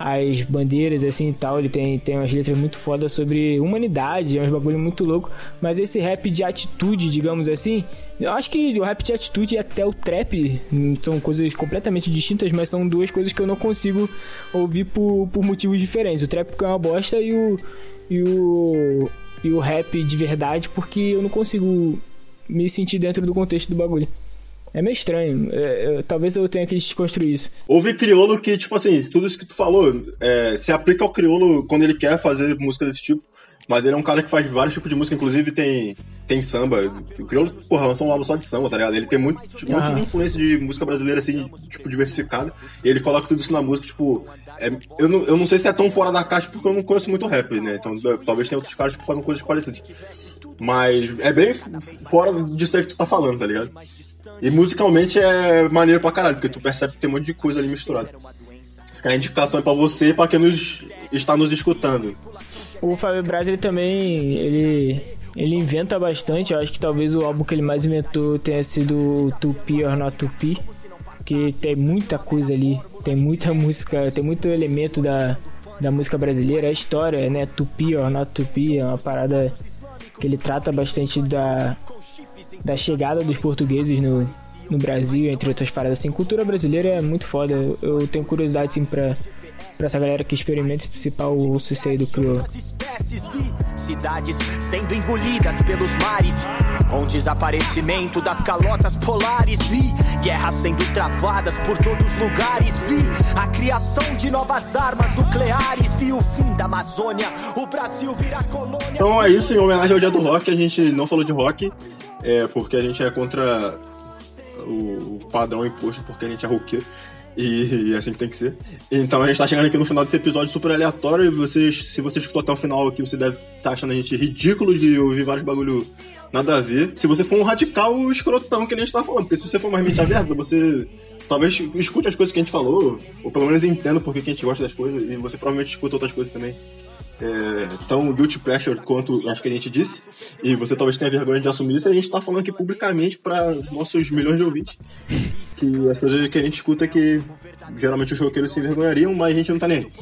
as bandeiras assim e tal. Ele tem, tem umas letras muito fodas sobre humanidade, é uns bagulho muito louco. Mas esse rap de atitude, digamos assim, eu acho que o rap de atitude e até o trap são coisas completamente distintas, mas são duas coisas que eu não consigo ouvir por, por motivos diferentes. O trap é uma bosta e o. E o. E o rap de verdade porque eu não consigo me sentir dentro do contexto do bagulho. É meio estranho. É, é, talvez eu tenha que desconstruir isso. Houve criolo que, tipo assim, tudo isso que tu falou é, se aplica ao criolo quando ele quer fazer música desse tipo. Mas ele é um cara que faz vários tipos de música, inclusive tem, tem samba. O criolo, porra, lançou um álbum só de samba, tá ligado? Ele tem muito, tipo, um monte Ah. de influência de música brasileira, assim, tipo, diversificada. E ele coloca tudo isso na música, tipo. É- eu, não, eu não sei se é tão fora da caixa porque eu não conheço muito rap, né? Então talvez tenha outros caras que fazem coisas parecidas. Mas é bem fora disso aí que tu tá falando, tá ligado? E musicalmente é maneiro pra caralho, porque tu percebe que tem um monte de coisa ali misturada. A indicação aí pra você e pra quem nos, está nos escutando. O Fábio Braz, ele também, ele, ele inventa bastante. Eu acho que talvez o álbum que ele mais inventou tenha sido Tupi or Not Tupi. Que tem muita coisa ali. Tem muita música, tem muito elemento da, da música brasileira. A história, né? Tupi or Not Tupi é uma parada que ele trata bastante da, da chegada dos portugueses no, no Brasil, entre outras paradas. Assim, cultura brasileira é muito foda. Eu, tenho curiosidade, assim, pra, pra essa galera que experimenta antecipar o sucesso do vi cidades sendo engolidas pelos mares, com desaparecimento das calotas polares vi guerras sendo travadas por todos os lugares vi a criação de novas armas nucleares vi o fim da Amazônia, o Brasil virar colônia. Então é isso, em homenagem ao dia do rock, a gente não falou de rock, é, porque a gente é contra o, o padrão imposto, porque a gente é roqueiro. E, é assim que tem que ser. Então a gente tá chegando aqui no final desse episódio super aleatório. E vocês, se você escutou até o final aqui, você deve estar tá achando a gente ridículo de ouvir vários bagulho nada a ver. Se você for um radical escrotão que nem a gente tá falando, porque se você for mais mente aberta, você talvez escute as coisas que a gente falou, ou pelo menos entenda por que a gente gosta das coisas, e você provavelmente escuta outras coisas também. É, tão guilty pleasure quanto acho que a gente disse, e você talvez tenha vergonha de assumir isso, e a gente tá falando aqui publicamente para nossos milhões de ouvintes que as coisas que a gente escuta que geralmente os roqueiros se envergonhariam, mas a gente não tá nem aí.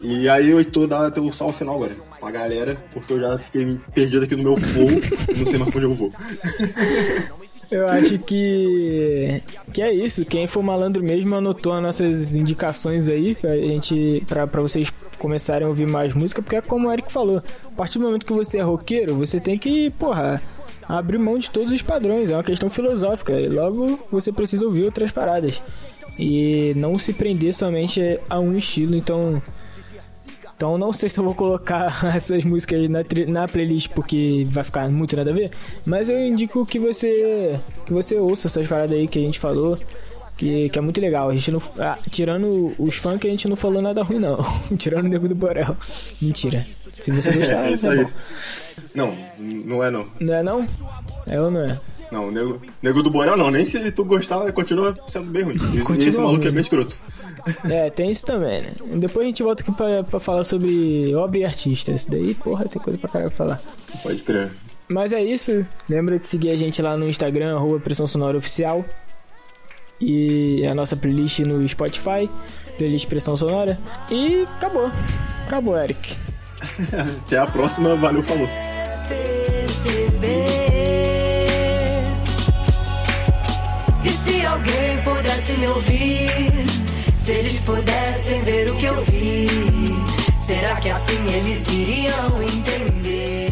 E aí o Heitor dá teu salve final agora, pra galera, porque eu já fiquei perdido aqui no meu voo, não sei mais pra onde eu vou. Eu acho que que é isso. Quem for malandro mesmo anotou as nossas indicações aí pra gente pra, pra vocês começarem a ouvir mais música, porque é como o Eric falou, a partir do momento que você é roqueiro, você tem que, porra, abrir mão de todos os padrões, é uma questão filosófica, e logo você precisa ouvir outras paradas. E não se prender somente a um estilo, então então não sei se eu vou colocar essas músicas na, tri- na playlist porque vai ficar muito nada a ver, mas eu indico que você que você ouça essas paradas aí que a gente falou, que, que é muito legal. A gente não ah, tirando os funk a gente não falou nada ruim não, tirando o nego do Borel. Mentira. Se você gostar, É isso tá aí. bom. Não, não é não. Não é não? É ou não é? Não, nego, nego do Borel não, nem se tu gostar, continua sendo bem ruim. E- Continua esse maluco ruim. é bem escroto. É, tem isso também, né? Depois a gente volta aqui pra, pra falar sobre obra e artista. Isso daí, porra, tem coisa pra caralho pra falar. Pode crer. Mas é isso. Lembra de seguir a gente lá no Instagram, arroba Pressão Sonora Oficial. E a nossa playlist no Spotify, playlist Pressão Sonora. E acabou. Acabou, Eric. Até a próxima, valeu, falou. Se alguém pudesse me ouvir, se eles pudessem ver o que eu vi, será que assim eles iriam entender?